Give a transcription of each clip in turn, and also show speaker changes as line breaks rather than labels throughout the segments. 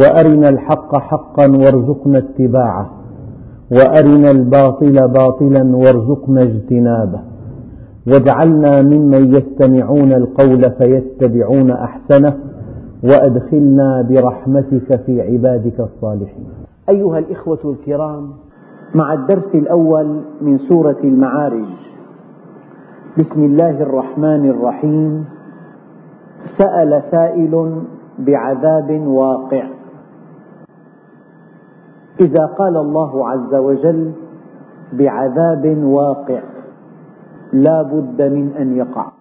وارنا الحق حقا وارزقنا اتباعه وارنا الباطل باطلا وارزقنا اجتنابه واجعلنا ممن يستمعون القول فيتبعون احسنه وادخلنا برحمتك في عبادك الصالحين
ايها الاخوه الكرام مع الدرس الاول من سوره المعارج بسم الله الرحمن الرحيم سال سائل بعذاب واقع إذا قال الله عز وجل بعذاب واقع لا بد من أن يقع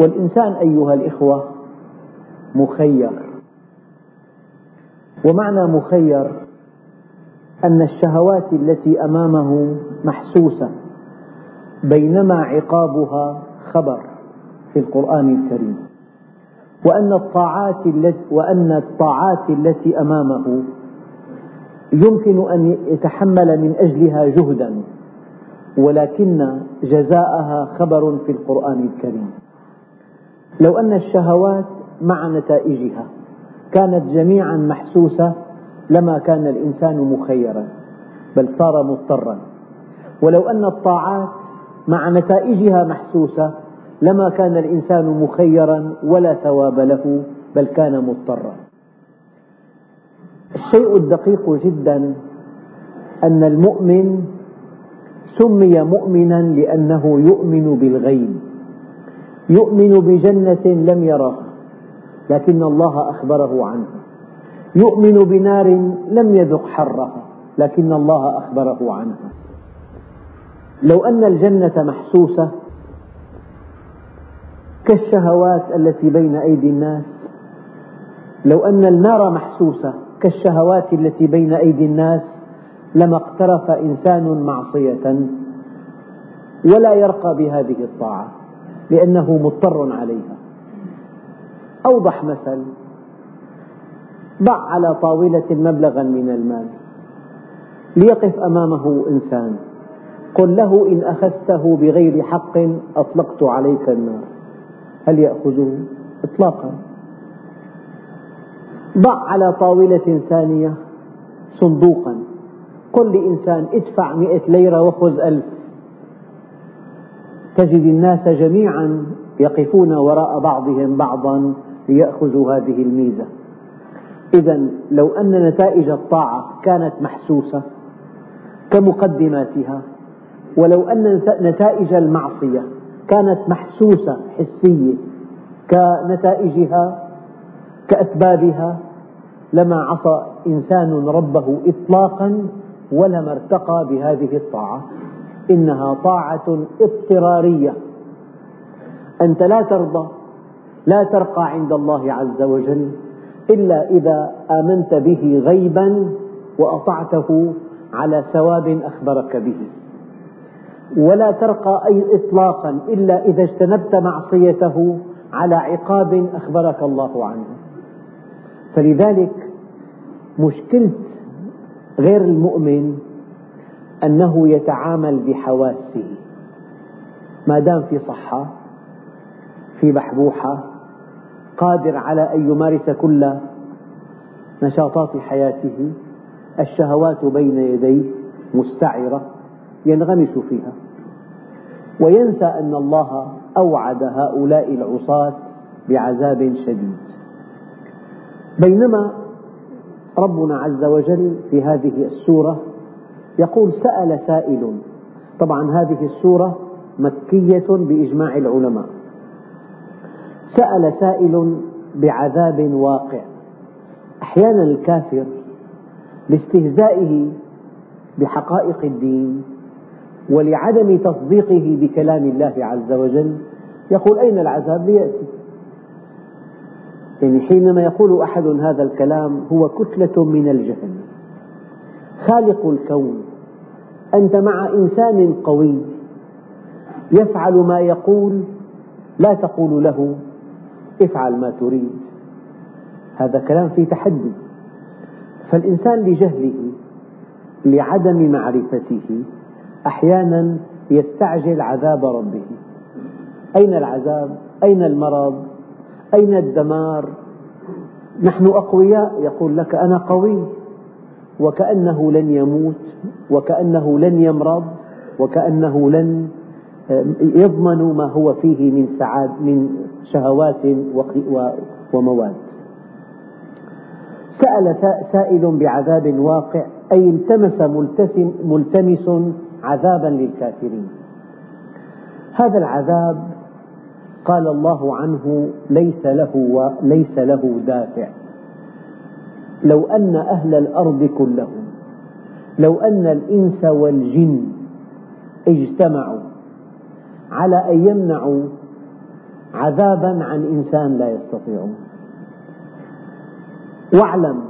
والإنسان أيها الإخوة مخير ومعنى مخير أن الشهوات التي أمامه محسوسة بينما عقابها خبر في القرآن الكريم وأن الطاعات التي, وأن الطاعات التي أمامه يمكن أن يتحمل من أجلها جهدا ولكن جزاءها خبر في القرآن الكريم لو أن الشهوات مع نتائجها كانت جميعا محسوسة لما كان الإنسان مخيرا بل صار مضطرا ولو أن الطاعات مع نتائجها محسوسة لما كان الإنسان مخيرا ولا ثواب له بل كان مضطرا الشيء الدقيق جدا أن المؤمن سمي مؤمنا لأنه يؤمن بالغيب يؤمن بجنة لم يرها لكن الله أخبره عنها يؤمن بنار لم يذق حرها لكن الله أخبره عنها لو أن الجنة محسوسة كالشهوات التي بين أيدي الناس لو أن النار محسوسة كالشهوات التي بين أيدي الناس لما اقترف إنسان معصية ولا يرقى بهذه الطاعة لأنه مضطر عليها أوضح مثل ضع على طاولة مبلغا من المال ليقف أمامه إنسان قل له إن أخذته بغير حق أطلقت عليك النار هل يأخذه؟ إطلاقا ضع على طاولة ثانية صندوقا قل لإنسان ادفع مئة ليرة وخذ ألف تجد الناس جميعا يقفون وراء بعضهم بعضا ليأخذوا هذه الميزة إذا لو أن نتائج الطاعة كانت محسوسة كمقدماتها ولو أن نتائج المعصية كانت محسوسة حسية كنتائجها كأسبابها لما عصى إنسان ربه إطلاقا ولما ارتقى بهذه الطاعة إنها طاعة اضطرارية أنت لا ترضى لا ترقى عند الله عز وجل إلا إذا آمنت به غيبا وأطعته على ثواب أخبرك به ولا ترقى أي إطلاقا إلا إذا اجتنبت معصيته على عقاب أخبرك الله عنه فلذلك مشكلة غير المؤمن أنه يتعامل بحواسه ما دام في صحة في بحبوحة قادر على أن يمارس كل نشاطات حياته الشهوات بين يديه مستعرة ينغمس فيها وينسى أن الله أوعد هؤلاء العصاة بعذاب شديد بينما ربنا عز وجل في هذه السورة يقول سأل سائل طبعا هذه السورة مكية بإجماع العلماء سأل سائل بعذاب واقع أحيانا الكافر لاستهزائه بحقائق الدين ولعدم تصديقه بكلام الله عز وجل يقول أين العذاب ليأتي يعني حينما يقول أحد هذا الكلام هو كتلة من الجهل خالق الكون أنت مع إنسان قوي يفعل ما يقول لا تقول له افعل ما تريد هذا كلام فيه تحدي فالإنسان لجهله لعدم معرفته أحيانا يستعجل عذاب ربه أين العذاب؟ أين المرض؟ أين الدمار نحن أقوياء يقول لك أنا قوي وكأنه لن يموت وكأنه لن يمرض وكأنه لن آه، يضمن ما هو فيه من سعاد من شهوات ومواد سأل سائل بعذاب واقع أي التمس ملتمس عذابا للكافرين هذا العذاب قال الله عنه ليس له ليس له دافع لو أن أهل الأرض كلهم لو أن الإنس والجن اجتمعوا على أن يمنعوا عذابا عن إنسان لا يستطيعون واعلم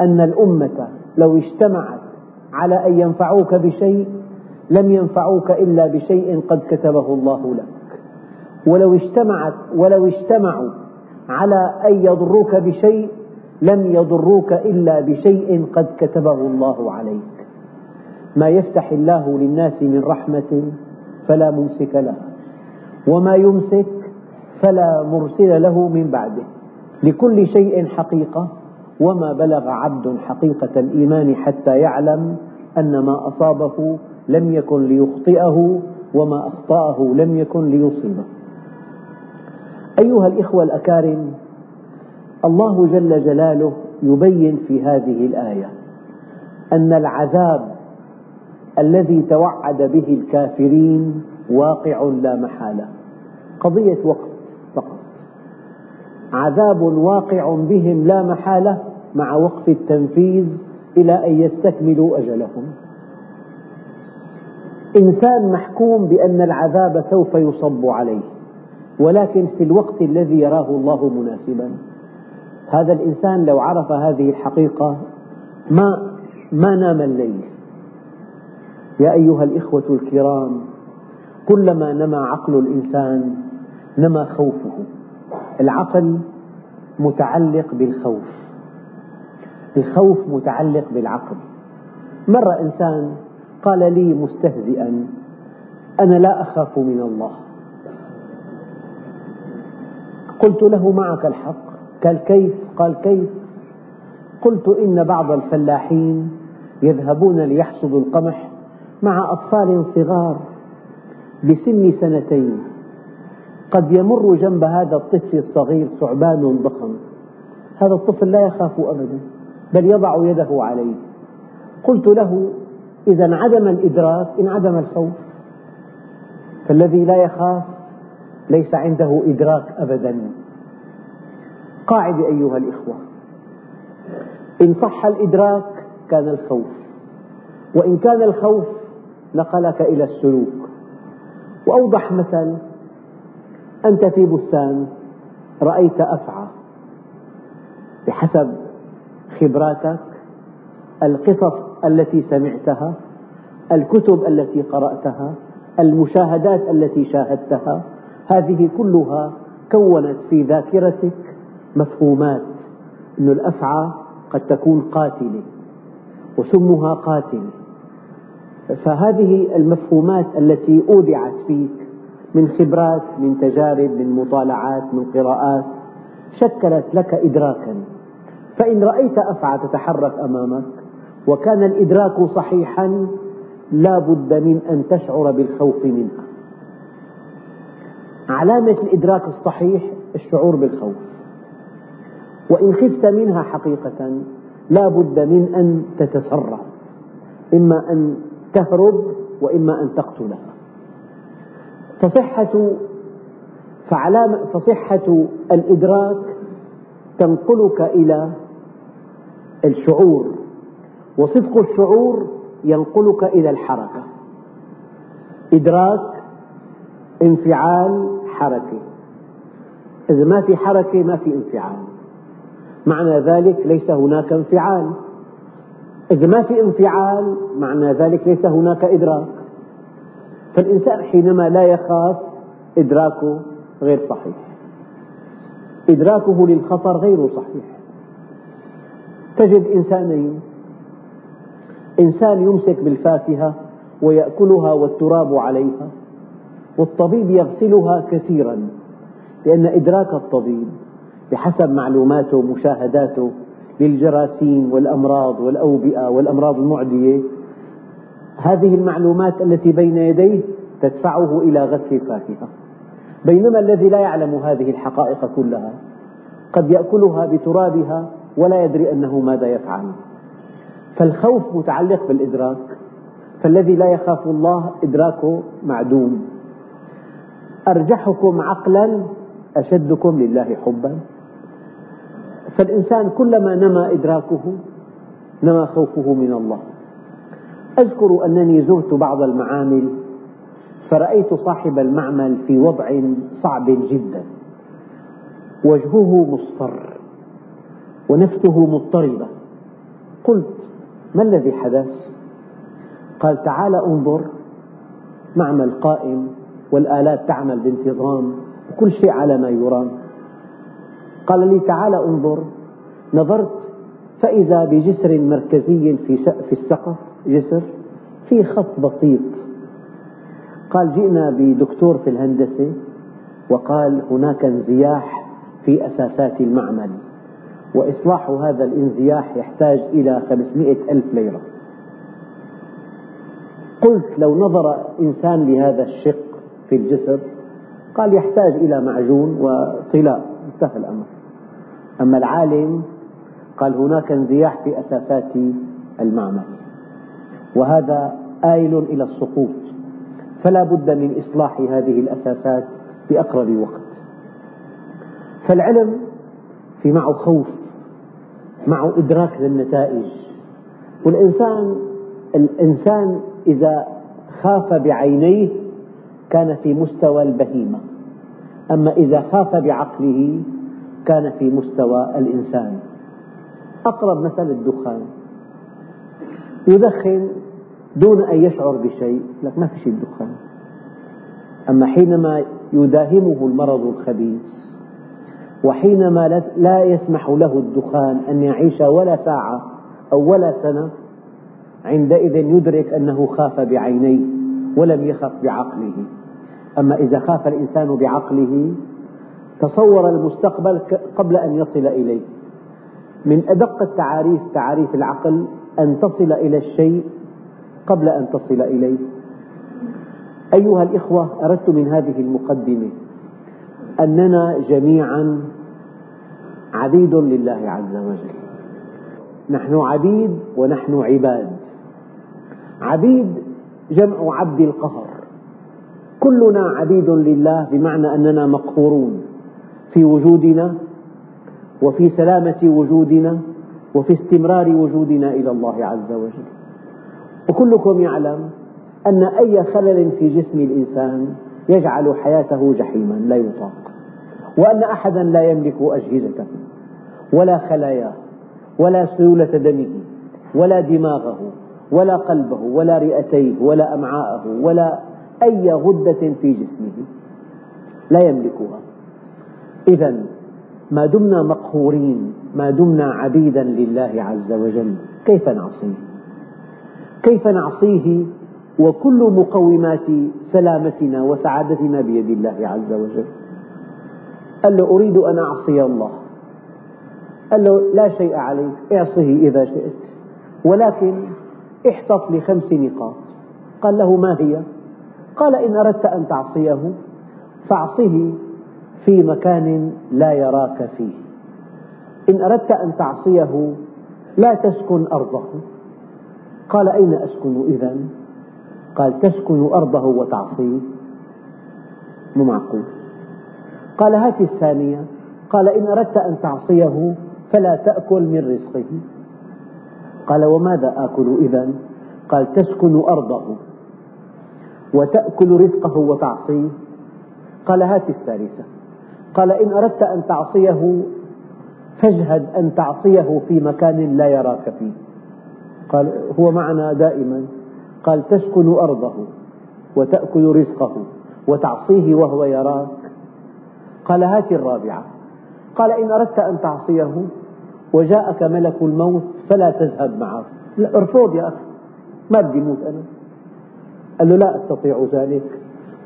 أن الأمة لو اجتمعت على أن ينفعوك بشيء لم ينفعوك إلا بشيء قد كتبه الله لك ولو اجتمعت ولو اجتمعوا على أن يضروك بشيء لم يضروك إلا بشيء قد كتبه الله عليك ما يفتح الله للناس من رحمة فلا ممسك لها وما يمسك فلا مرسل له من بعده لكل شيء حقيقة وما بلغ عبد حقيقة الإيمان حتى يعلم أن ما أصابه لم يكن ليخطئه وما أخطأه لم يكن ليصيبه أيها الإخوة الأكارم الله جل جلاله يبين في هذه الآية أن العذاب الذي توعد به الكافرين واقع لا محالة قضية وقت فقط عذاب واقع بهم لا محالة مع وقت التنفيذ إلى أن يستكملوا أجلهم إنسان محكوم بأن العذاب سوف يصب عليه ولكن في الوقت الذي يراه الله مناسبا هذا الإنسان لو عرف هذه الحقيقة ما ما نام الليل يا أيها الإخوة الكرام كلما نما عقل الإنسان نما خوفه العقل متعلق بالخوف الخوف متعلق بالعقل مرة إنسان قال لي مستهزئا أنا لا أخاف من الله قلت له معك الحق قال كيف قال كيف قلت إن بعض الفلاحين يذهبون ليحصدوا القمح مع أطفال صغار بسن سنتين قد يمر جنب هذا الطفل الصغير ثعبان ضخم هذا الطفل لا يخاف أبدا بل يضع يده عليه قلت له إذا انعدم الإدراك انعدم الخوف فالذي لا يخاف ليس عنده إدراك أبدا قاعدة أيها الإخوة إن صح الإدراك كان الخوف وإن كان الخوف نقلك إلى السلوك وأوضح مثل أنت في بستان رأيت أفعى بحسب خبراتك القصص التي سمعتها الكتب التي قرأتها المشاهدات التي شاهدتها هذه كلها كونت في ذاكرتك مفهومات أن الأفعى قد تكون قاتلة وسمها قاتل فهذه المفهومات التي أودعت فيك من خبرات من تجارب من مطالعات من قراءات شكلت لك إدراكا فإن رأيت أفعى تتحرك أمامك وكان الإدراك صحيحا لا بد من أن تشعر بالخوف منها علامة الإدراك الصحيح الشعور بالخوف وإن خفت منها حقيقة لا بد من أن تتسرع إما أن تهرب وإما أن تقتلها فصحة فعلامة فصحة الإدراك تنقلك إلى الشعور وصدق الشعور ينقلك إلى الحركة إدراك انفعال حركة إذا ما في حركة ما في انفعال معنى ذلك ليس هناك انفعال إذا ما في انفعال معنى ذلك ليس هناك إدراك فالإنسان حينما لا يخاف إدراكه غير صحيح إدراكه للخطر غير صحيح تجد إنسانين إنسان يمسك بالفاكهة ويأكلها والتراب عليها والطبيب يغسلها كثيرا لأن إدراك الطبيب بحسب معلوماته ومشاهداته للجراثيم والأمراض والأوبئة والأمراض المعدية هذه المعلومات التي بين يديه تدفعه إلى غسل الفاكهة بينما الذي لا يعلم هذه الحقائق كلها قد يأكلها بترابها ولا يدري أنه ماذا يفعل فالخوف متعلق بالإدراك فالذي لا يخاف الله إدراكه معدوم أرجحكم عقلا أشدكم لله حبا فالإنسان كلما نما إدراكه نما خوفه من الله أذكر أنني زرت بعض المعامل فرأيت صاحب المعمل في وضع صعب جدا وجهه مصفر ونفسه مضطربة قلت ما الذي حدث؟ قال تعال انظر معمل قائم والآلات تعمل بانتظام كل شيء على ما يرام قال لي تعال انظر نظرت فإذا بجسر مركزي في في السقف جسر في خط بسيط قال جئنا بدكتور في الهندسة وقال هناك انزياح في أساسات المعمل وإصلاح هذا الانزياح يحتاج إلى 500 ألف ليرة قلت لو نظر إنسان لهذا الشق في الجسر قال يحتاج إلى معجون وطلاء انتهى الأمر أما العالم قال هناك انزياح في أساسات المعمل وهذا آيل إلى السقوط فلا بد من إصلاح هذه الأساسات بأقرب وقت فالعلم في معه خوف معه إدراك للنتائج والإنسان الإنسان إذا خاف بعينيه كان في مستوى البهيمة أما إذا خاف بعقله كان في مستوى الإنسان أقرب مثل الدخان يدخن دون أن يشعر بشيء لك ما في شيء الدخان أما حينما يداهمه المرض الخبيث وحينما لا يسمح له الدخان أن يعيش ولا ساعة أو ولا سنة عندئذ يدرك أنه خاف بعينيه ولم يخف بعقله أما إذا خاف الإنسان بعقله تصور المستقبل قبل أن يصل إليه من أدق التعاريف تعاريف العقل أن تصل إلى الشيء قبل أن تصل إليه أيها الإخوة أردت من هذه المقدمة أننا جميعا عبيد لله عز وجل نحن عبيد ونحن عباد عبيد جمع عبد القهر كلنا عبيد لله بمعنى أننا مقهورون في وجودنا وفي سلامة وجودنا وفي استمرار وجودنا إلى الله عز وجل وكلكم يعلم أن أي خلل في جسم الإنسان يجعل حياته جحيما لا يطاق وأن أحدا لا يملك أجهزته ولا خلاياه ولا سيولة دمه ولا دماغه ولا قلبه ولا رئتيه ولا أمعاءه ولا أي غدة في جسمه لا يملكها إذا ما دمنا مقهورين ما دمنا عبيدا لله عز وجل كيف نعصيه كيف نعصيه وكل مقومات سلامتنا وسعادتنا بيد الله عز وجل قال له أريد أن أعصي الله قال له لا شيء عليك اعصه إذا شئت ولكن احتط لخمس نقاط قال له ما هي قال إن أردت أن تعصيه فاعصه في مكان لا يراك فيه إن أردت أن تعصيه لا تسكن أرضه قال أين أسكن إذا قال تسكن أرضه وتعصيه مو معقول قال هات الثانية قال إن أردت أن تعصيه فلا تأكل من رزقه قال وماذا آكل إذا قال تسكن أرضه وتأكل رزقه وتعصيه قال هات الثالثة قال إن أردت أن تعصيه فاجهد أن تعصيه في مكان لا يراك فيه قال هو معنا دائما قال تسكن أرضه وتأكل رزقه وتعصيه وهو يراك قال هات الرابعة قال إن أردت أن تعصيه وجاءك ملك الموت فلا تذهب معه لا ارفض يا أخي ما بدي موت أنا قال له لا أستطيع ذلك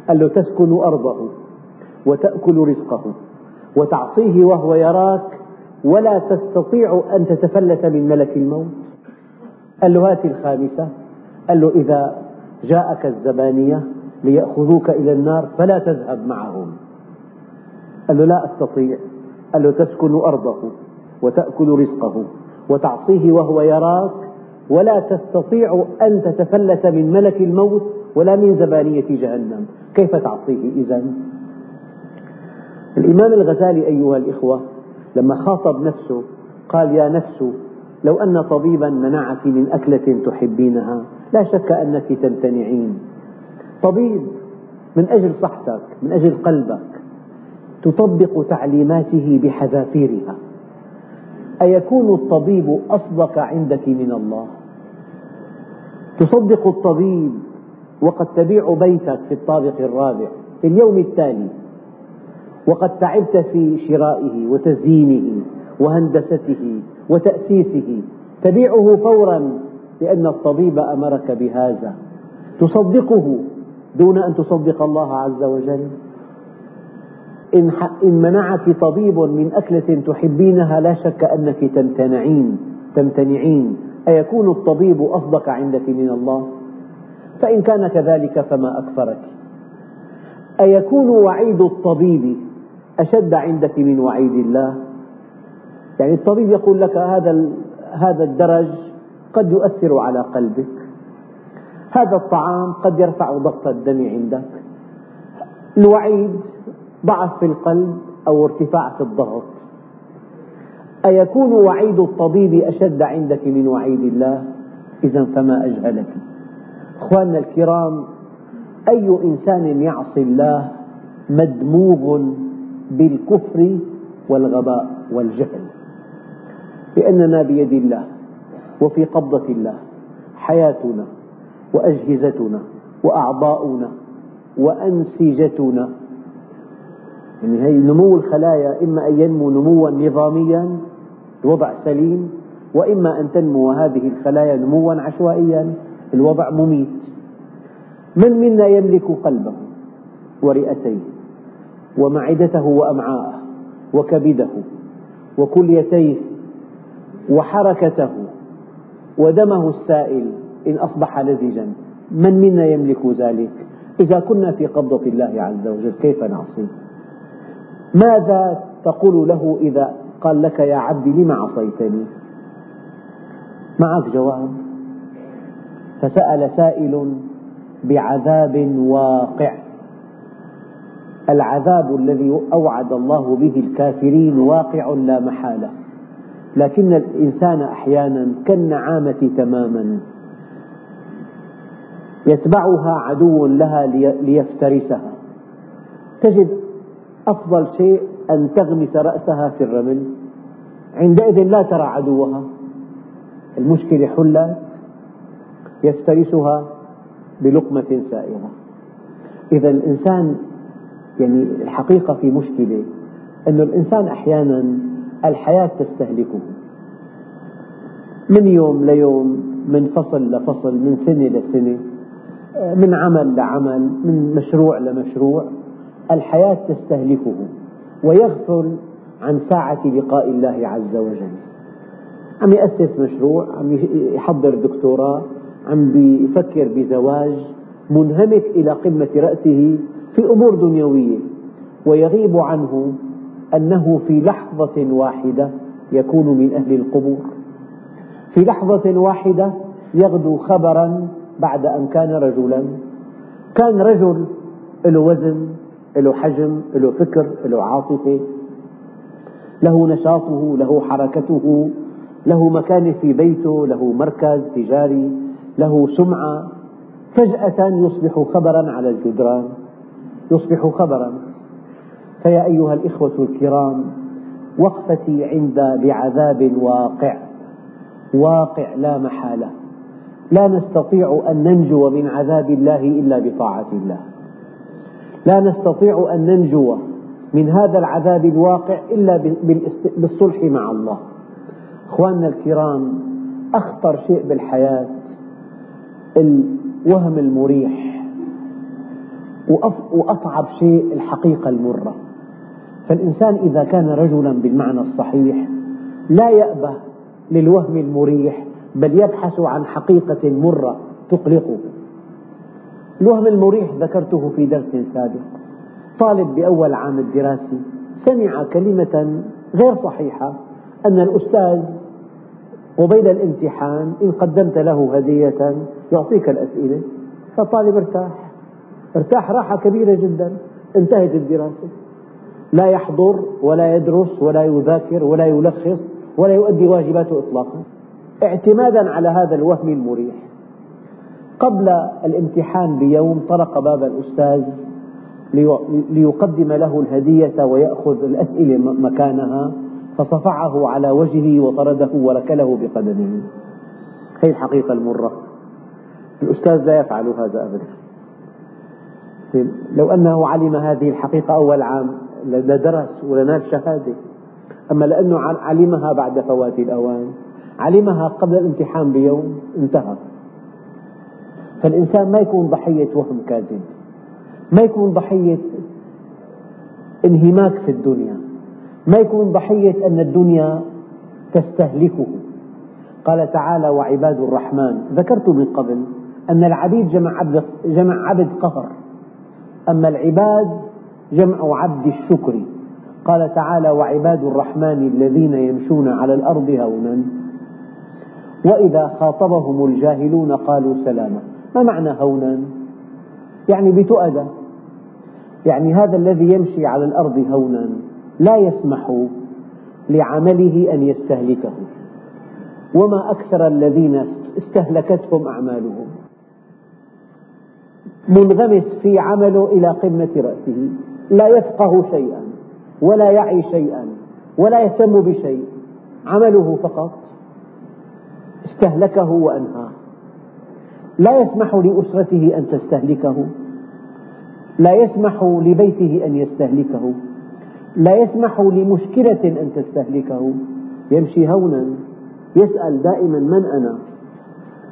قال له تسكن أرضه وتأكل رزقه وتعصيه وهو يراك ولا تستطيع أن تتفلت من ملك الموت قال له هات الخامسة قال له إذا جاءك الزبانية ليأخذوك إلى النار فلا تذهب معهم قال له لا أستطيع قال له تسكن أرضه وتأكل رزقه وتعصيه وهو يراك ولا تستطيع أن تتفلت من ملك الموت ولا من زبانية جهنم كيف تعصيه إذا؟ الإمام الغزالي أيها الإخوة لما خاطب نفسه قال يا نفس لو أن طبيبا منعك من أكلة تحبينها لا شك أنك تمتنعين طبيب من أجل صحتك من أجل قلبك تطبق تعليماته بحذافيرها أيكون الطبيب أصدق عندك من الله تصدق الطبيب وقد تبيع بيتك في الطابق الرابع في اليوم التالي وقد تعبت في شرائه وتزيينه وهندسته وتأسيسه تبيعه فورا لأن الطبيب أمرك بهذا تصدقه دون أن تصدق الله عز وجل إن, إن منعك طبيب من أكلة تحبينها لا شك أنك تمتنعين تمتنعين أيكون الطبيب أصدق عندك من الله؟ فإن كان كذلك فما أكثرك أيكون وعيد الطبيب أشد عندك من وعيد الله يعني الطبيب يقول لك هذا هذا الدرج قد يؤثر على قلبك هذا الطعام قد يرفع ضغط الدم عندك الوعيد ضعف في القلب أو ارتفاع في الضغط أيكون وعيد الطبيب أشد عندك من وعيد الله إذا فما أجهلك إخواننا الكرام أي إنسان يعصي الله مدموغ بالكفر والغباء والجهل لأننا بيد الله وفي قبضة الله حياتنا وأجهزتنا وأعضاؤنا وأنسجتنا يعني هي نمو الخلايا إما أن ينمو نموا نظاميا الوضع سليم وإما أن تنمو هذه الخلايا نموا عشوائيا الوضع مميت من منا يملك قلبه ورئتيه ومعدته وأمعاءه وكبده وكليتيه وحركته ودمه السائل إن أصبح لزجا من منا يملك ذلك إذا كنا في قبضة الله عز وجل كيف نعصيه ماذا تقول له إذا قال لك يا عبدي لم عصيتني معك جواب فسأل سائل بعذاب واقع العذاب الذي أوعد الله به الكافرين واقع لا محالة لكن الإنسان أحيانا كالنعامة تماما يتبعها عدو لها ليفترسها تجد أفضل شيء أن تغمس رأسها في الرمل عندئذ لا ترى عدوها المشكلة حلت يفترسها بلقمة سائغة إذا الإنسان يعني الحقيقة في مشكلة أن الإنسان أحيانا الحياة تستهلكه من يوم ليوم من فصل لفصل من سنة لسنة من عمل لعمل من مشروع لمشروع الحياة تستهلكه ويغفل عن ساعة لقاء الله عز وجل عم يأسس مشروع عم يحضر دكتوراه عم بيفكر بزواج منهمك إلى قمة رأسه في أمور دنيوية ويغيب عنه أنه في لحظة واحدة يكون من أهل القبور في لحظة واحدة يغدو خبرا بعد أن كان رجلا كان رجل له وزن له حجم له فكر له عاطفة له نشاطه له حركته له مكانة في بيته له مركز تجاري له سمعة فجأة يصبح خبرا على الجدران يصبح خبرا فيا أيها الإخوة الكرام وقفتي عند بعذاب واقع واقع لا محالة لا نستطيع أن ننجو من عذاب الله إلا بطاعة الله لا نستطيع أن ننجو من هذا العذاب الواقع إلا بالصلح مع الله أخواننا الكرام أخطر شيء بالحياة الوهم المريح وأصعب شيء الحقيقة المرة فالإنسان إذا كان رجلا بالمعنى الصحيح لا يأبه للوهم المريح بل يبحث عن حقيقة مرة تقلقه الوهم المريح ذكرته في درس سابق طالب بأول عام الدراسي سمع كلمة غير صحيحة أن الأستاذ وبين الامتحان إن قدمت له هدية يعطيك الأسئلة فالطالب ارتاح ارتاح راحة كبيرة جدا انتهت الدراسة لا يحضر ولا يدرس ولا يذاكر ولا يلخص ولا يؤدي واجباته إطلاقا اعتمادا على هذا الوهم المريح قبل الامتحان بيوم طرق باب الأستاذ ليقدم له الهدية ويأخذ الأسئلة مكانها فصفعه على وجهه وطرده وركله بقدمه هذه الحقيقة المرة الأستاذ لا يفعل هذا أبدا طيب، لو أنه علم هذه الحقيقة أول عام لدرس ولنال شهادة أما لأنه علمها بعد فوات الأوان علمها قبل الامتحان بيوم انتهى فالإنسان ما يكون ضحية وهم كاذب ما يكون ضحية انهماك في الدنيا ما يكون ضحية أن الدنيا تستهلكه قال تعالى وعباد الرحمن ذكرت من قبل أن العبيد جمع عبد جمع عبد قهر أما العباد جمع عبد الشكر قال تعالى وعباد الرحمن الذين يمشون على الأرض هونا وإذا خاطبهم الجاهلون قالوا سلاما ما معنى هونا يعني بتؤدى يعني هذا الذي يمشي على الأرض هونا لا يسمح لعمله أن يستهلكه وما أكثر الذين استهلكتهم أعمالهم منغمس في عمله إلى قمة رأسه لا يفقه شيئا ولا يعي شيئا ولا يهتم بشيء عمله فقط استهلكه وأنهاه لا يسمح لأسرته أن تستهلكه لا يسمح لبيته أن يستهلكه لا يسمح لمشكلة أن تستهلكه يمشي هونا يسأل دائما من أنا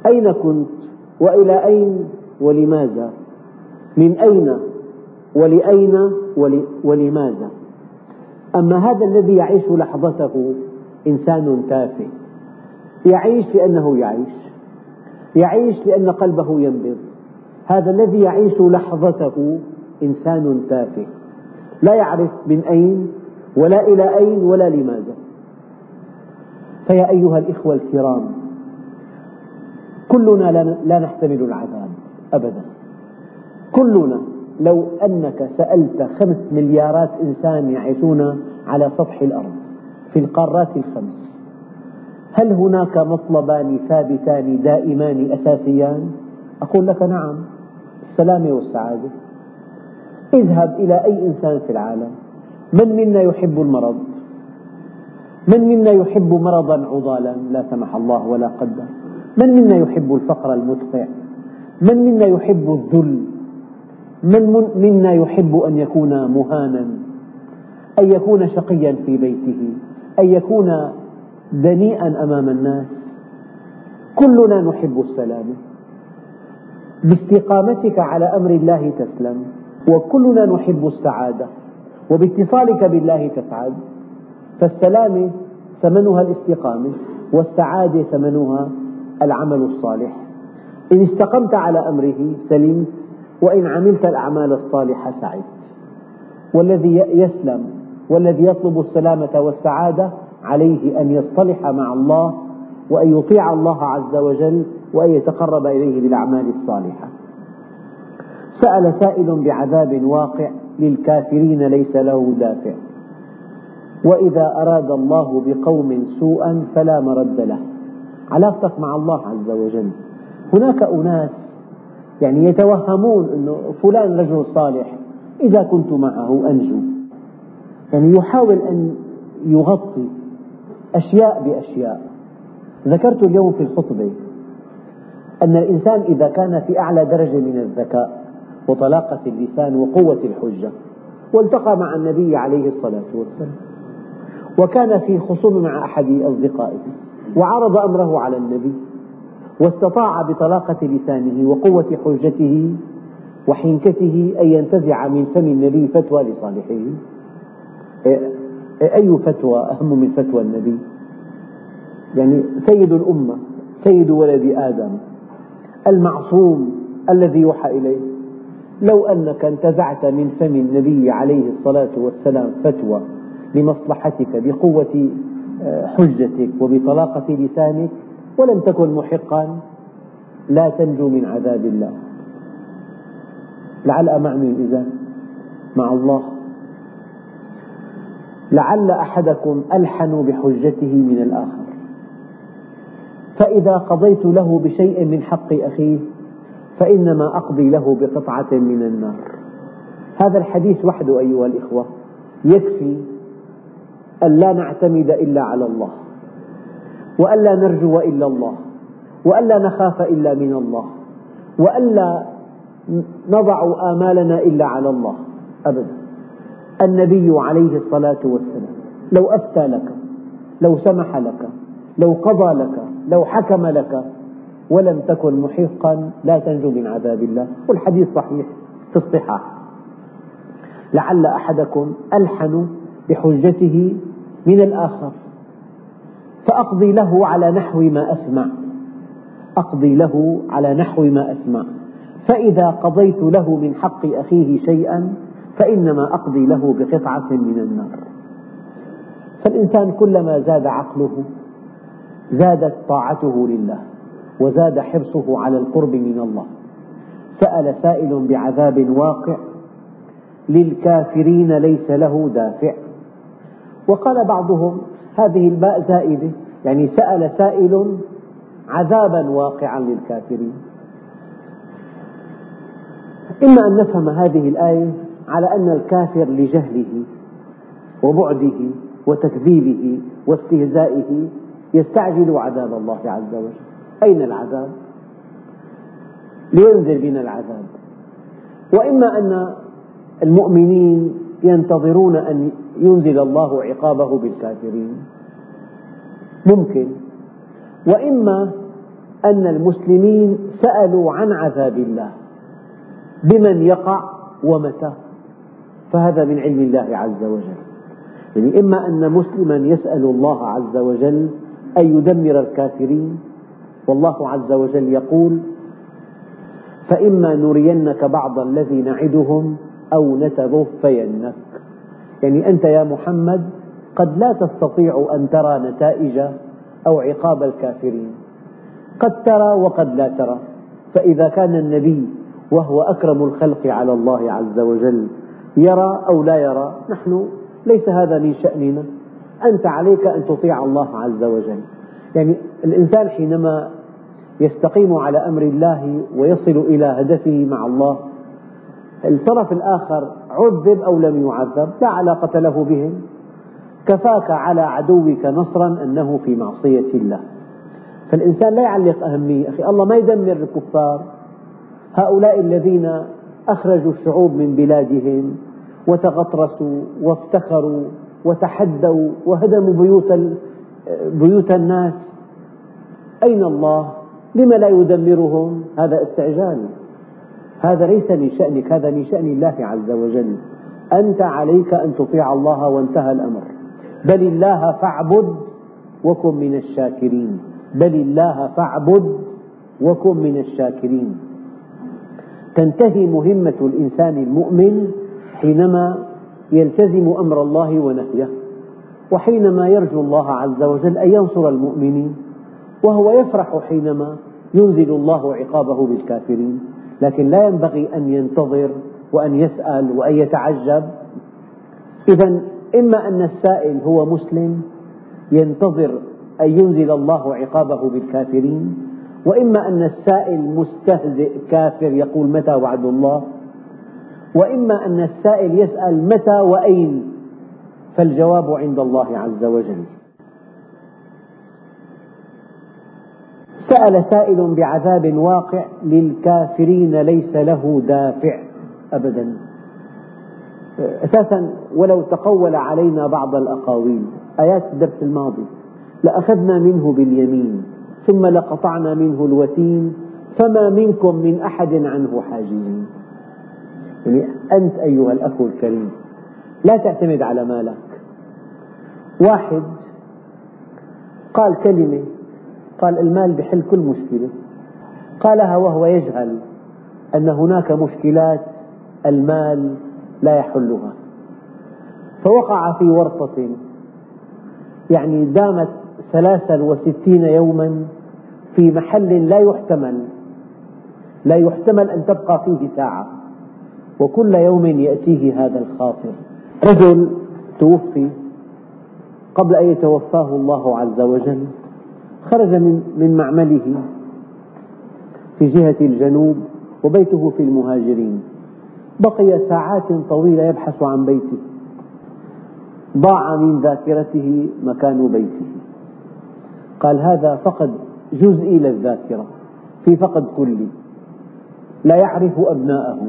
أين كنت وإلى أين ولماذا من أين ولأين ولماذا أما هذا الذي يعيش لحظته إنسان تافه يعيش لأنه يعيش يعيش لأن قلبه ينبض هذا الذي يعيش لحظته إنسان تافه لا يعرف من أين ولا إلى أين ولا لماذا فيا أيها الإخوة الكرام كلنا لا نحتمل العذاب أبدا كلنا لو أنك سألت خمس مليارات إنسان يعيشون على سطح الأرض في القارات الخمس هل هناك مطلبان ثابتان دائمان أساسيان؟ أقول لك نعم السلامة والسعادة اذهب إلى أي إنسان في العالم من منا يحب المرض؟ من منا يحب مرضا عضالا لا سمح الله ولا قدر؟ من منا يحب الفقر المدقع؟ من منا يحب الذل من منا يحب أن يكون مهانا أن يكون شقيا في بيته أن يكون دنيئا أمام الناس كلنا نحب السلامة باستقامتك على أمر الله تسلم وكلنا نحب السعادة وباتصالك بالله تسعد فالسلامة ثمنها الاستقامة والسعادة ثمنها العمل الصالح إن استقمت على أمره سلمت وإن عملت الأعمال الصالحة سعدت والذي يسلم والذي يطلب السلامة والسعادة عليه أن يصطلح مع الله وأن يطيع الله عز وجل وأن يتقرب إليه بالأعمال الصالحة سأل سائل بعذاب واقع للكافرين ليس له دافع وإذا أراد الله بقوم سوءا فلا مرد له علاقتك مع الله عز وجل هناك أناس يعني يتوهمون أنه فلان رجل صالح إذا كنت معه أنجو يعني يحاول أن يغطي أشياء بأشياء ذكرت اليوم في الخطبة أن الإنسان إذا كان في أعلى درجة من الذكاء وطلاقة اللسان وقوة الحجة والتقى مع النبي عليه الصلاة والسلام وكان في خصوم مع أحد أصدقائه وعرض أمره على النبي واستطاع بطلاقة لسانه وقوة حجته وحنكته أن ينتزع من فم النبي فتوى لصالحه إيه، إيه، أي فتوى أهم من فتوى النبي يعني سيد الأمة سيد ولد آدم المعصوم الذي يوحى إليه لو أنك انتزعت من فم النبي عليه الصلاة والسلام فتوى لمصلحتك بقوة آه، حجتك وبطلاقة لسانك ولم تكن محقا لا تنجو من عذاب الله لعل مع مين إذا مع الله لعل أحدكم ألحن بحجته من الآخر فإذا قضيت له بشيء من حق أخيه فإنما أقضي له بقطعة من النار هذا الحديث وحده أيها الإخوة يكفي أن لا نعتمد إلا على الله وألا نرجو إلا الله وألا نخاف إلا من الله وألا نضع آمالنا إلا على الله أبدا النبي عليه الصلاة والسلام لو أفتى لك لو سمح لك لو قضى لك لو حكم لك ولم تكن محقا لا تنجو من عذاب الله والحديث صحيح في الصحاح لعل أحدكم ألحن بحجته من الآخر فأقضي له على نحو ما أسمع أقضي له على نحو ما أسمع فإذا قضيت له من حق أخيه شيئا فإنما أقضي له بقطعة من النار فالإنسان كلما زاد عقله زادت طاعته لله وزاد حرصه على القرب من الله سأل سائل بعذاب واقع للكافرين ليس له دافع وقال بعضهم هذه الباء زائدة يعني سأل سائل عذابا واقعا للكافرين إما أن نفهم هذه الآية على أن الكافر لجهله وبعده وتكذيبه واستهزائه يستعجل عذاب الله عز وجل أين العذاب؟ لينزل بنا العذاب وإما أن المؤمنين ينتظرون أن ينزل الله عقابه بالكافرين ممكن وإما أن المسلمين سألوا عن عذاب الله بمن يقع ومتى فهذا من علم الله عز وجل يعني إما أن مسلما يسأل الله عز وجل أن يدمر الكافرين والله عز وجل يقول فإما نرينك بعض الذي نعدهم أو نتغفينك يعني أنت يا محمد قد لا تستطيع أن ترى نتائج أو عقاب الكافرين قد ترى وقد لا ترى فإذا كان النبي وهو أكرم الخلق على الله عز وجل يرى أو لا يرى نحن ليس هذا من شأننا أنت عليك أن تطيع الله عز وجل يعني الإنسان حينما يستقيم على أمر الله ويصل إلى هدفه مع الله الطرف الآخر عذب أو لم يعذب لا علاقة له بهم كفاك على عدوك نصرا أنه في معصية الله فالإنسان لا يعلق أهمية أخي الله ما يدمر الكفار هؤلاء الذين أخرجوا الشعوب من بلادهم وتغطرسوا وافتخروا وتحدوا وهدموا بيوت بيوت الناس أين الله؟ لم لا يدمرهم؟ هذا استعجال هذا ليس من شأنك هذا من شأن الله عز وجل أنت عليك أن تطيع الله وانتهى الأمر بل الله فاعبد وكن من الشاكرين بل الله فاعبد وكن من الشاكرين تنتهي مهمة الإنسان المؤمن حينما يلتزم أمر الله ونهيه وحينما يرجو الله عز وجل أن ينصر المؤمنين وهو يفرح حينما ينزل الله عقابه بالكافرين لكن لا ينبغي أن ينتظر وأن يسأل وأن يتعجب إذا إما أن السائل هو مسلم ينتظر أن ينزل الله عقابه بالكافرين وإما أن السائل مستهزئ كافر يقول متى وعد الله وإما أن السائل يسأل متى وأين فالجواب عند الله عز وجل سأل سائل بعذاب واقع للكافرين ليس له دافع أبدا أساسا ولو تقول علينا بعض الأقاويل آيات الدرس الماضي لأخذنا منه باليمين ثم لقطعنا منه الوتين فما منكم من أحد عنه حاجزين يعني أنت أيها الأخ الكريم لا تعتمد على مالك واحد قال كلمة قال المال بحل كل مشكلة قالها وهو يجهل أن هناك مشكلات المال لا يحلها فوقع في ورطة يعني دامت ثلاثا وستين يوما في محل لا يحتمل لا يحتمل أن تبقى فيه ساعة وكل يوم يأتيه هذا الخاطر رجل توفي قبل أن يتوفاه الله عز وجل خرج من من معمله في جهة الجنوب وبيته في المهاجرين بقي ساعات طويلة يبحث عن بيته ضاع من ذاكرته مكان بيته قال هذا فقد جزئي للذاكرة في فقد كلي لا يعرف أبناءه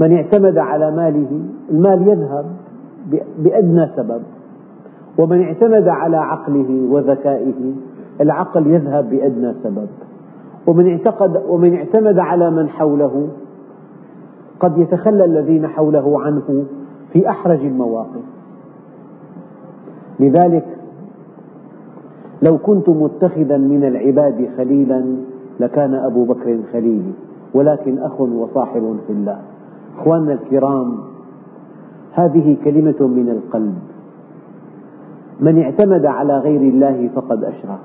من اعتمد على ماله المال يذهب بأدنى سبب ومن اعتمد على عقله وذكائه العقل يذهب بأدنى سبب ومن, اعتقد ومن اعتمد على من حوله قد يتخلى الذين حوله عنه في أحرج المواقف لذلك لو كنت متخذا من العباد خليلا لكان أبو بكر خليلي ولكن أخ وصاحب في الله أخواننا الكرام هذه كلمة من القلب من اعتمد على غير الله فقد أشرك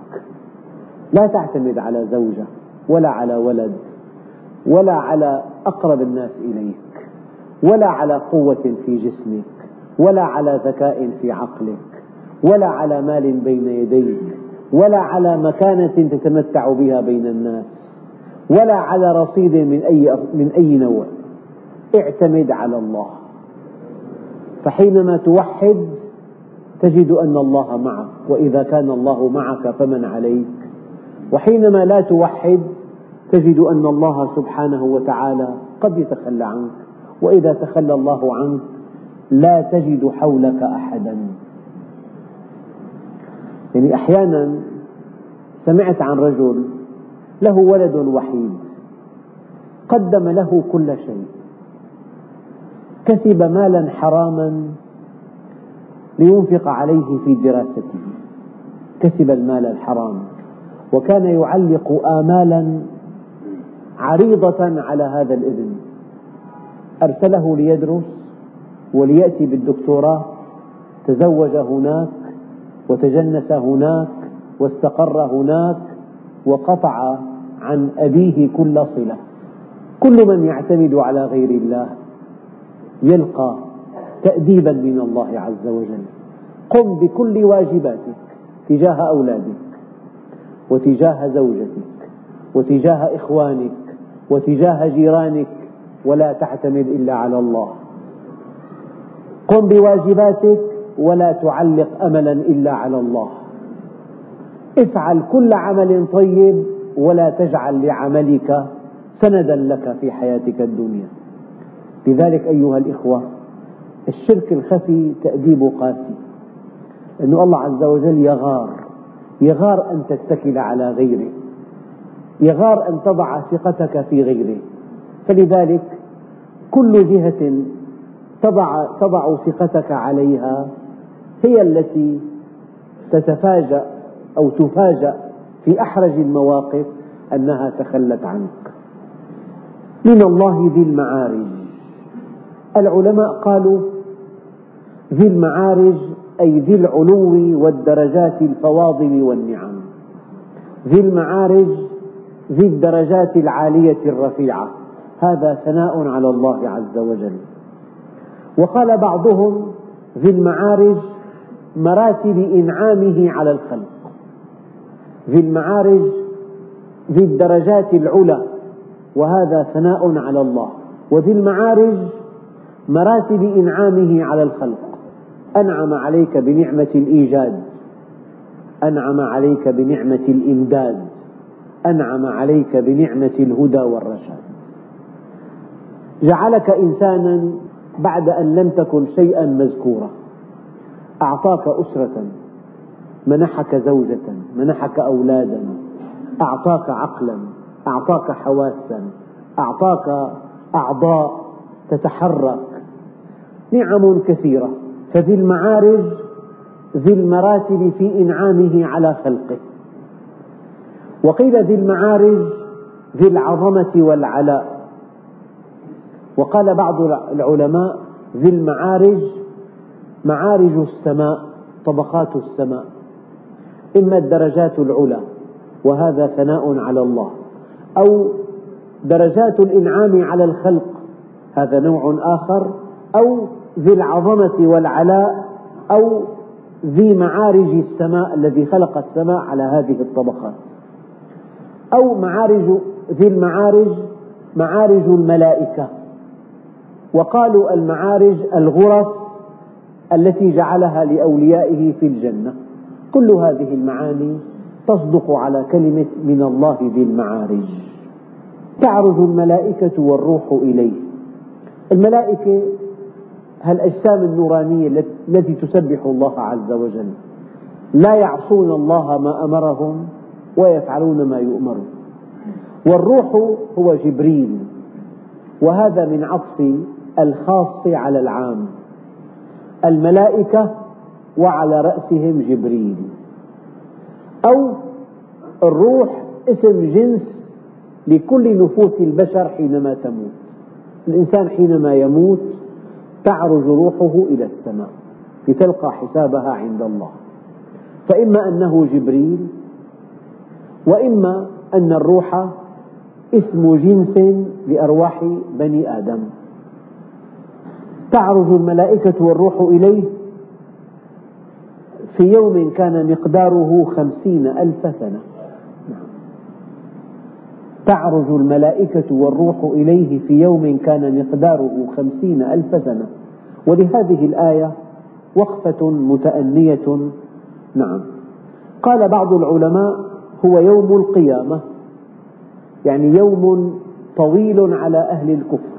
لا تعتمد على زوجة ولا على ولد ولا على أقرب الناس إليك ولا على قوة في جسمك ولا على ذكاء في عقلك ولا على مال بين يديك ولا على مكانة تتمتع بها بين الناس ولا على رصيد من أي, من أي نوع اعتمد على الله فحينما توحد تجد أن الله معك وإذا كان الله معك فمن عليك وحينما لا توحد تجد أن الله سبحانه وتعالى قد يتخلى عنك وإذا تخلى الله عنك لا تجد حولك أحدا يعني أحيانا سمعت عن رجل له ولد وحيد قدم له كل شيء كسب مالا حراما لينفق عليه في دراسته كسب المال الحرام وكان يعلق آمالا عريضة على هذا الابن أرسله ليدرس وليأتي بالدكتوراه تزوج هناك وتجنس هناك واستقر هناك وقطع عن أبيه كل صلة كل من يعتمد على غير الله يلقى تأديبا من الله عز وجل قم بكل واجباتك تجاه أولادك وتجاه زوجتك وتجاه إخوانك وتجاه جيرانك ولا تعتمد إلا على الله قم بواجباتك ولا تعلق أملا إلا على الله افعل كل عمل طيب ولا تجعل لعملك سندا لك في حياتك الدنيا لذلك أيها الإخوة الشرك الخفي تأديبه قاسي أن الله عز وجل يغار يغار أن تتكل على غيره يغار أن تضع ثقتك في غيره فلذلك كل جهة تضع, تضع ثقتك عليها هي التي تتفاجأ أو تفاجأ في أحرج المواقف أنها تخلت عنك من الله ذي المعارج العلماء قالوا ذي المعارج أي ذي العلو والدرجات الفواضل والنعم ذي المعارج ذي الدرجات العالية الرفيعة هذا ثناء على الله عز وجل وقال بعضهم ذي المعارج مراتب إنعامه على الخلق ذي المعارج ذي الدرجات العلى وهذا ثناء على الله وذي المعارج مراتب إنعامه على الخلق أنعم عليك بنعمة الإيجاد أنعم عليك بنعمة الإمداد أنعم عليك بنعمة الهدى والرشاد جعلك إنسانا بعد أن لم تكن شيئا مذكورا أعطاك أسرة منحك زوجة منحك أولادا أعطاك عقلا أعطاك حواسا أعطاك أعضاء تتحرك نعم كثيرة فذي المعارج ذي المراتب في إنعامه على خلقه وقيل ذي المعارج ذي العظمة والعلاء وقال بعض العلماء ذي المعارج معارج السماء طبقات السماء إما الدرجات العلى وهذا ثناء على الله أو درجات الإنعام على الخلق هذا نوع آخر أو ذي العظمة والعلاء أو ذي معارج السماء الذي خلق السماء على هذه الطبقات أو معارج ذي المعارج معارج الملائكة وقالوا المعارج الغرف التي جعلها لأوليائه في الجنة كل هذه المعاني تصدق على كلمة من الله ذي المعارج تعرج الملائكة والروح إليه الملائكة هالأجسام النورانية التي تسبح الله عز وجل لا يعصون الله ما أمرهم ويفعلون ما يؤمرون والروح هو جبريل وهذا من عطف الخاص على العام الملائكة وعلى رأسهم جبريل أو الروح اسم جنس لكل نفوس البشر حينما تموت الإنسان حينما يموت تعرج روحه إلى السماء لتلقى حسابها عند الله فإما أنه جبريل وإما أن الروح اسم جنس لأرواح بني آدم تعرج الملائكة والروح إليه في يوم كان مقداره خمسين ألف سنة تعرج الملائكة والروح إليه في يوم كان مقداره خمسين ألف سنة ولهذه الآية وقفة متأنية نعم قال بعض العلماء هو يوم القيامة يعني يوم طويل على أهل الكفر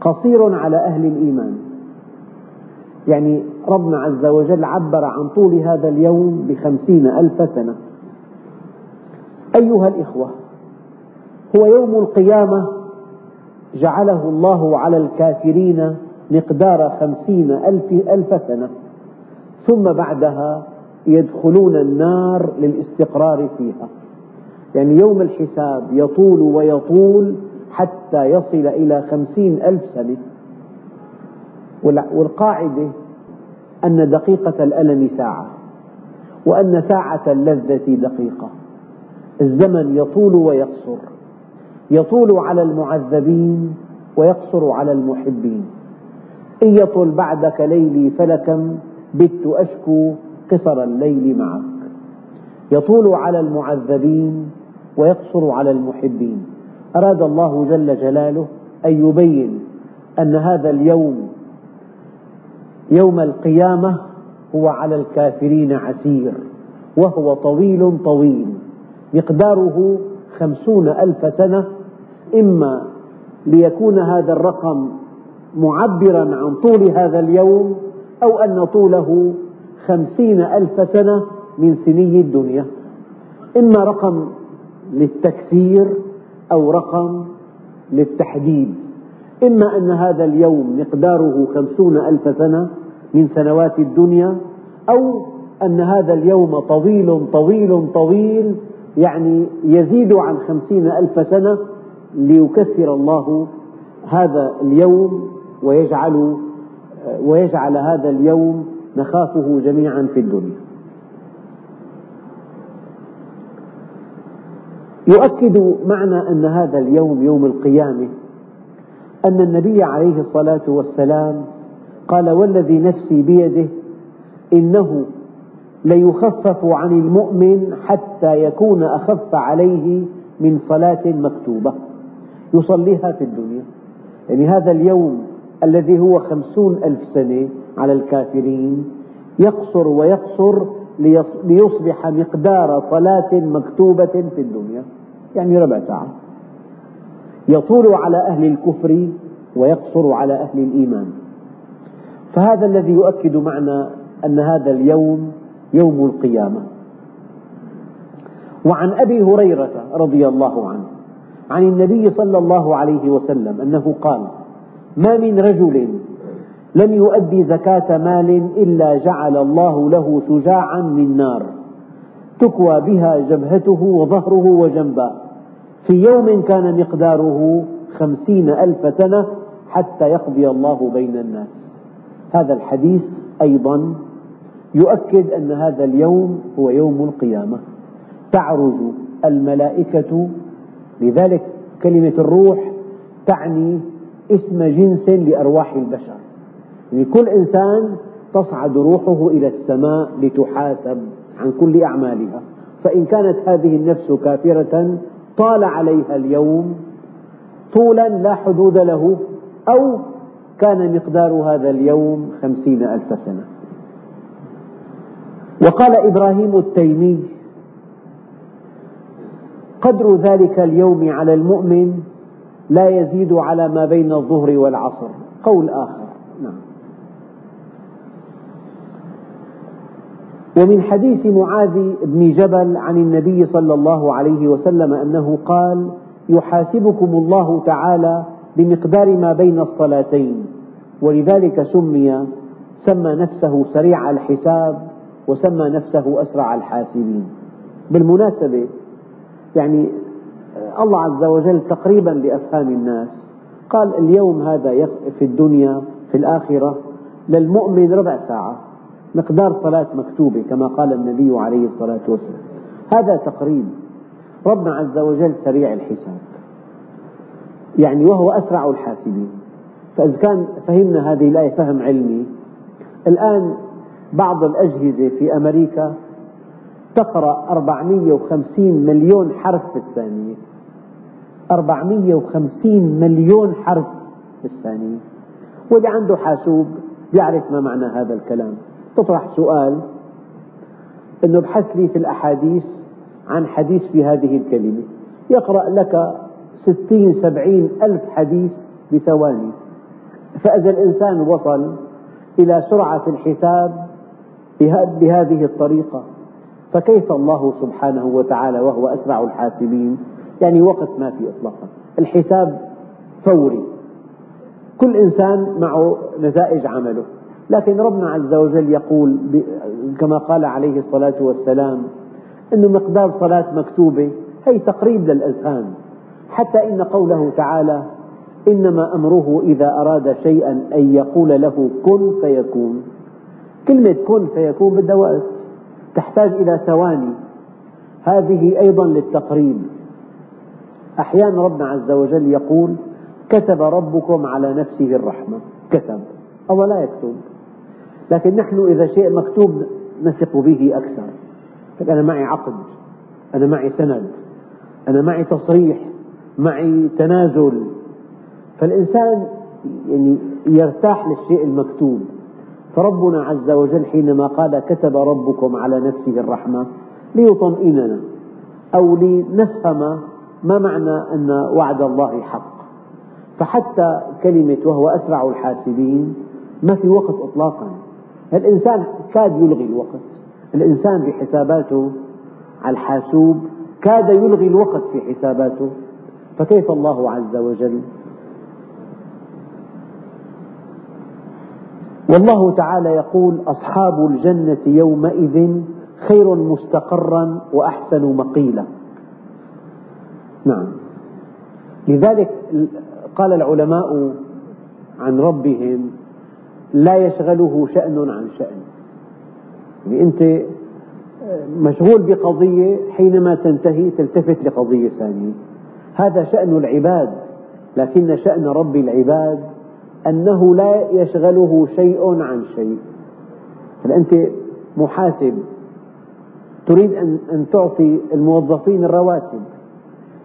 قصير على أهل الإيمان يعني ربنا عز وجل عبر عن طول هذا اليوم بخمسين ألف سنة أيها الإخوة هو يوم القيامة جعله الله على الكافرين مقدار خمسين ألف, ألف سنة ثم بعدها يدخلون النار للاستقرار فيها يعني يوم الحساب يطول ويطول حتى يصل إلى خمسين ألف سنة والقاعدة أن دقيقة الألم ساعة وأن ساعة اللذة دقيقة الزمن يطول ويقصر يطول على المعذبين ويقصر على المحبين إن يطل بعدك ليلي فلكم بت أشكو قصر الليل معك يطول على المعذبين ويقصر على المحبين أراد الله جل جلاله أن يبين أن هذا اليوم يوم القيامة هو على الكافرين عسير وهو طويل طويل مقداره خمسون ألف سنة إما ليكون هذا الرقم معبرا عن طول هذا اليوم أو أن طوله خمسين ألف سنة من سني الدنيا إما رقم للتكسير أو رقم للتحديد إما أن هذا اليوم مقداره خمسون ألف سنة من سنوات الدنيا أو أن هذا اليوم طويل طويل طويل يعني يزيد عن خمسين ألف سنة ليكثر الله هذا اليوم ويجعل ويجعل هذا اليوم نخافه جميعا في الدنيا. يؤكد معنى ان هذا اليوم يوم القيامه ان النبي عليه الصلاه والسلام قال والذي نفسي بيده انه ليخفف عن المؤمن حتى يكون اخف عليه من صلاه مكتوبه يصليها في الدنيا يعني هذا اليوم الذي هو خمسون ألف سنة على الكافرين يقصر ويقصر ليصبح مقدار صلاة مكتوبة في الدنيا يعني ربع ساعة يطول على أهل الكفر ويقصر على أهل الإيمان فهذا الذي يؤكد معنا أن هذا اليوم يوم القيامة وعن أبي هريرة رضي الله عنه عن النبي صلى الله عليه وسلم أنه قال ما من رجل لم يؤدي زكاة مال إلا جعل الله له شجاعا من نار تكوى بها جبهته وظهره وجنبه في يوم كان مقداره خمسين ألف سنة حتى يقضي الله بين الناس هذا الحديث أيضا يؤكد أن هذا اليوم هو يوم القيامة تعرج الملائكة لذلك كلمة الروح تعني اسم جنس لأرواح البشر يعني كل إنسان تصعد روحه إلى السماء لتحاسب عن كل أعمالها فإن كانت هذه النفس كافرة طال عليها اليوم طولا لا حدود له أو كان مقدار هذا اليوم خمسين ألف سنة وقال إبراهيم التيمي قدر ذلك اليوم على المؤمن لا يزيد على ما بين الظهر والعصر قول آخر نعم ومن حديث معاذ بن جبل عن النبي صلى الله عليه وسلم أنه قال يحاسبكم الله تعالى بمقدار ما بين الصلاتين ولذلك سمي سمى نفسه سريع الحساب وسمى نفسه أسرع الحاسبين بالمناسبة يعني آه، الله عز وجل تقريبا لأفهام الناس قال اليوم هذا في الدنيا في الآخرة للمؤمن ربع ساعة مقدار صلاة مكتوبة كما قال النبي عليه الصلاة والسلام هذا تقريب ربنا عز وجل سريع الحساب يعني وهو أسرع الحاسبين فإذا كان فهمنا هذه الآية فهم علمي الآن بعض الأجهزة في أمريكا تقرأ 450 مليون حرف في الثانية 450 مليون حرف في الثانية واللي عنده حاسوب يعرف ما معنى هذا الكلام تطرح سؤال أنه ابحث لي في الأحاديث عن حديث في هذه الكلمة يقرأ لك ستين سبعين ألف حديث بثواني فإذا الإنسان وصل إلى سرعة الحساب بهذه الطريقة فكيف الله سبحانه وتعالى وهو أسرع الحاسبين يعني وقت ما في إطلاقا الحساب فوري كل إنسان معه نتائج عمله لكن ربنا عز وجل يقول كما قال عليه الصلاة والسلام أن مقدار صلاة مكتوبة هي تقريب للأذهان حتى إن قوله تعالى إنما أمره إذا أراد شيئا أن يقول له كن فيكون كلمة كن فيكون بدها وقت تحتاج إلى ثواني هذه أيضا للتقريب أحيانا ربنا عز وجل يقول كتب ربكم على نفسه الرحمة كتب الله لا يكتب لكن نحن إذا شيء مكتوب نثق به أكثر أنا معي عقد أنا معي سند أنا معي تصريح معي تنازل فالإنسان يعني يرتاح للشيء المكتوب فربنا عز وجل حينما قال كتب ربكم على نفسه الرحمة ليطمئننا أو لنفهم ما معنى أن وعد الله حق فحتى كلمة وهو أسرع الحاسبين ما في وقت إطلاقا الإنسان كاد يلغي الوقت الإنسان بحساباته على الحاسوب كاد يلغي الوقت في حساباته فكيف الله عز وجل والله تعالى يقول أصحاب الجنة يومئذ خير مستقرا وأحسن مقيلا نعم لذلك قال العلماء عن ربهم لا يشغله شأن عن شأن يعني أنت مشغول بقضية حينما تنتهي تلتفت لقضية ثانية هذا شأن العباد لكن شأن رب العباد أنه لا يشغله شيء عن شيء فأنت أنت محاسب تريد أن, أن تعطي الموظفين الرواتب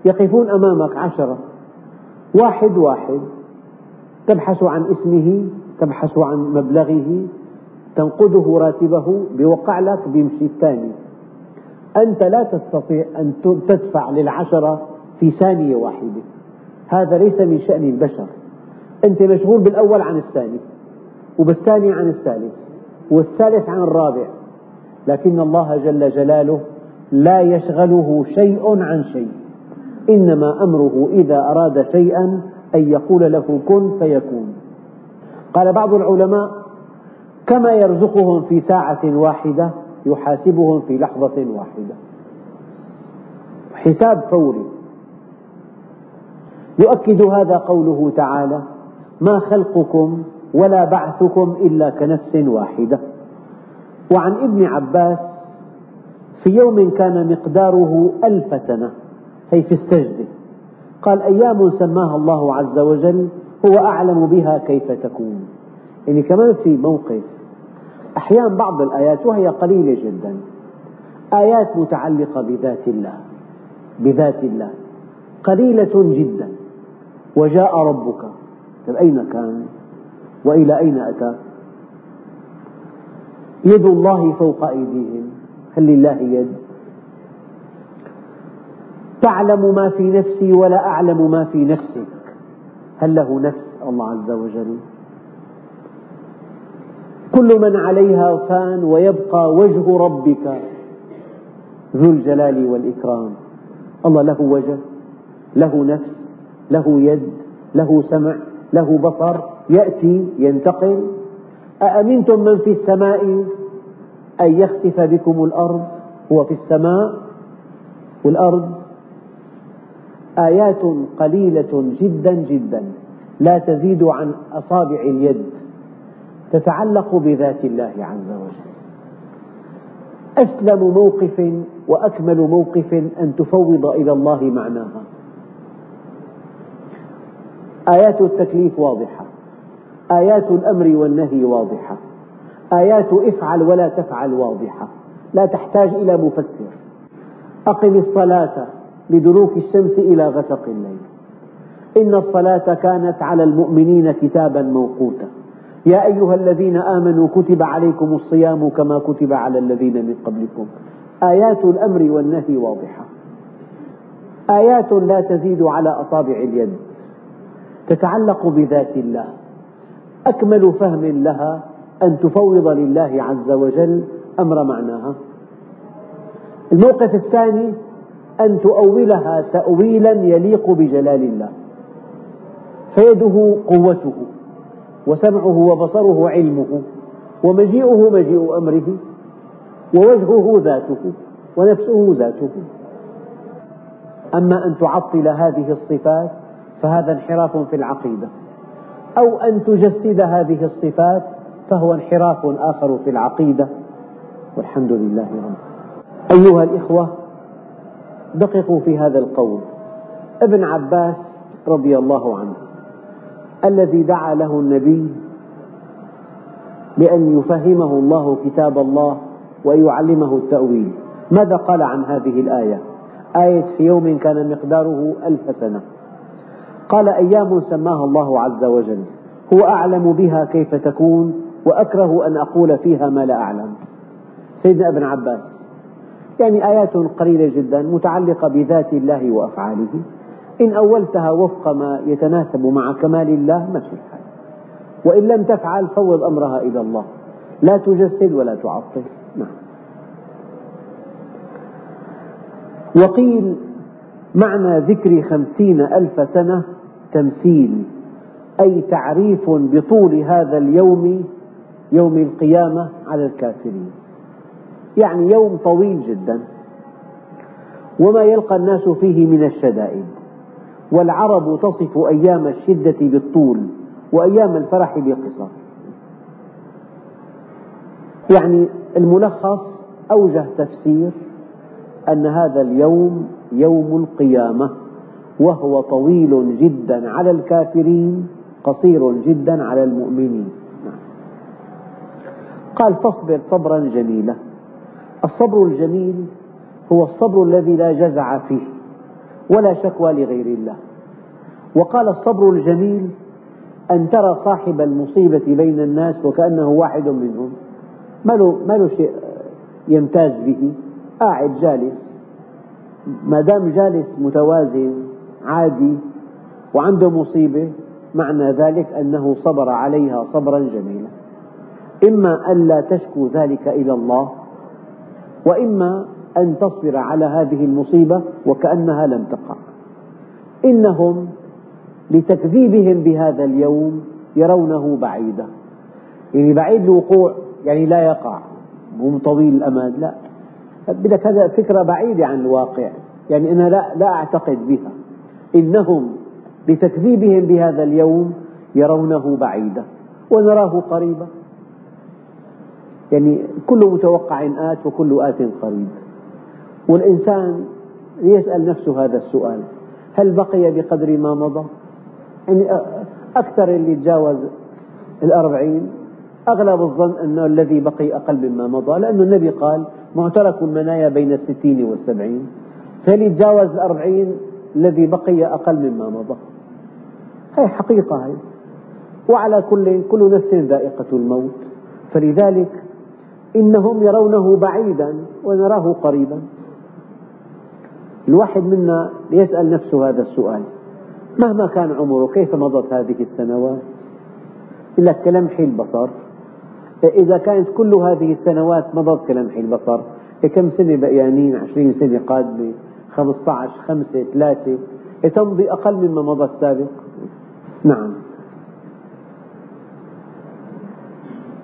يقفون أمامك عشرة واحد واحد تبحث عن اسمه تبحث عن مبلغه تنقده راتبه بوقع لك بيمشي الثاني أنت لا تستطيع أن تدفع للعشرة في ثانية واحدة هذا ليس من شأن البشر أنت مشغول بالأول عن الثاني وبالثاني عن الثالث والثالث عن الرابع لكن الله جل جلاله لا يشغله شيء عن شيء إنما أمره إذا أراد شيئا أن يقول له كن فيكون قال بعض العلماء كما يرزقهم في ساعة واحدة يحاسبهم في لحظة واحدة حساب فوري يؤكد هذا قوله تعالى ما خلقكم ولا بعثكم إلا كنفس واحدة وعن ابن عباس في يوم كان مقداره ألف سنة أي في السجدة قال أيام سماها الله عز وجل هو أعلم بها كيف تكون يعني كمان في موقف أحيانا بعض الآيات وهي قليلة جدا آيات متعلقة بذات الله بذات الله قليلة جدا وجاء ربك أين كان وإلى أين أتى يد الله فوق أيديهم هل لله يد تعلم ما في نفسي ولا أعلم ما في نفسك هل له نفس الله عز وجل كل من عليها فان ويبقى وجه ربك ذو الجلال والإكرام الله له وجه له نفس له يد له سمع له بصر يأتي ينتقل أأمنتم من في السماء أن يخسف بكم الأرض هو في السماء والأرض آيات قليلة جدا جدا لا تزيد عن أصابع اليد تتعلق بذات الله عز وجل أسلم موقف وأكمل موقف أن تفوض إلى الله معناها آيات التكليف واضحة آيات الأمر والنهي واضحة آيات افعل ولا تفعل واضحة لا تحتاج إلى مفسر أقم الصلاة لدلوك الشمس إلى غسق الليل إن الصلاة كانت على المؤمنين كتابا موقوتا يا أيها الذين آمنوا كتب عليكم الصيام كما كتب على الذين من قبلكم آيات الأمر والنهي واضحة آيات لا تزيد على أصابع اليد تتعلق بذات الله أكمل فهم لها أن تفوض لله عز وجل أمر معناها الموقف الثاني أن تؤولها تأويلا يليق بجلال الله فيده قوته وسمعه وبصره علمه ومجيئه مجيء أمره ووجهه ذاته ونفسه ذاته أما أن تعطل هذه الصفات فهذا انحراف في العقيدة أو أن تجسد هذه الصفات فهو انحراف آخر في العقيدة والحمد لله رب أيها الإخوة دققوا في هذا القول ابن عباس رضي الله عنه الذي دعا له النبي بأن يفهمه الله كتاب الله ويعلمه التأويل ماذا قال عن هذه الآية آية في يوم كان مقداره ألف سنة قال أيام سماها الله عز وجل هو أعلم بها كيف تكون وأكره أن أقول فيها ما لا أعلم سيدنا ابن عباس يعني آيات قليلة جدا متعلقة بذات الله وأفعاله إن أولتها وفق ما يتناسب مع كمال الله في الحال وإن لم تفعل فوض أمرها إلى الله لا تجسد ولا تعطل نعم وقيل معنى ذكر خمسين ألف سنة تمثيل أي تعريف بطول هذا اليوم يوم القيامة على الكافرين يعني يوم طويل جدا وما يلقى الناس فيه من الشدائد والعرب تصف أيام الشدة بالطول وأيام الفرح بالقصر يعني الملخص أوجه تفسير أن هذا اليوم يوم القيامة وهو طويل جدا على الكافرين قصير جدا على المؤمنين قال فاصبر صبرا جميلا الصبر الجميل هو الصبر الذي لا جزع فيه ولا شكوى لغير الله وقال الصبر الجميل أن ترى صاحب المصيبة بين الناس وكأنه واحد منهم ما له, ما له شيء يمتاز به قاعد جالس ما دام جالس متوازن عادي وعنده مصيبة معنى ذلك أنه صبر عليها صبرا جميلا إما ألا تشكو ذلك إلى الله وإما أن تصبر على هذه المصيبة وكأنها لم تقع إنهم لتكذيبهم بهذا اليوم يرونه بعيدا يعني بعيد الوقوع يعني لا يقع هم طويل الأمد لا بدك هذا فكرة بعيدة عن الواقع يعني أنا لا, لا أعتقد بها إنهم بتكذيبهم بهذا اليوم يرونه بعيدا ونراه قريبا يعني كل متوقع آت وكل آت قريب والإنسان يسأل نفسه هذا السؤال هل بقي بقدر ما مضى يعني أكثر اللي تجاوز الأربعين أغلب الظن أنه الذي بقي أقل مما مضى لأن النبي قال معترك المنايا بين الستين والسبعين تجاوز الأربعين الذي بقي أقل مما مضى هي حقيقة هي وعلى كل كل نفس ذائقة الموت فلذلك إنهم يرونه بعيدا ونراه قريبا الواحد منا يسأل نفسه هذا السؤال مهما كان عمره كيف مضت هذه السنوات إلا كلمح البصر إذا كانت كل هذه السنوات مضت كلمح البصر كم سنة بقيانين 20 سنة قادمة 15 5 3 تمضي أقل مما مضى السابق نعم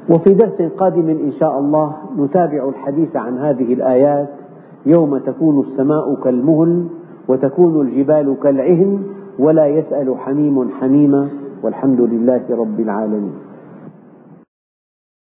وفي درس قادم إن شاء الله نتابع الحديث عن هذه الآيات يوم تكون السماء كالمهل وتكون الجبال كالعهن ولا يسأل حميم حميما والحمد لله رب العالمين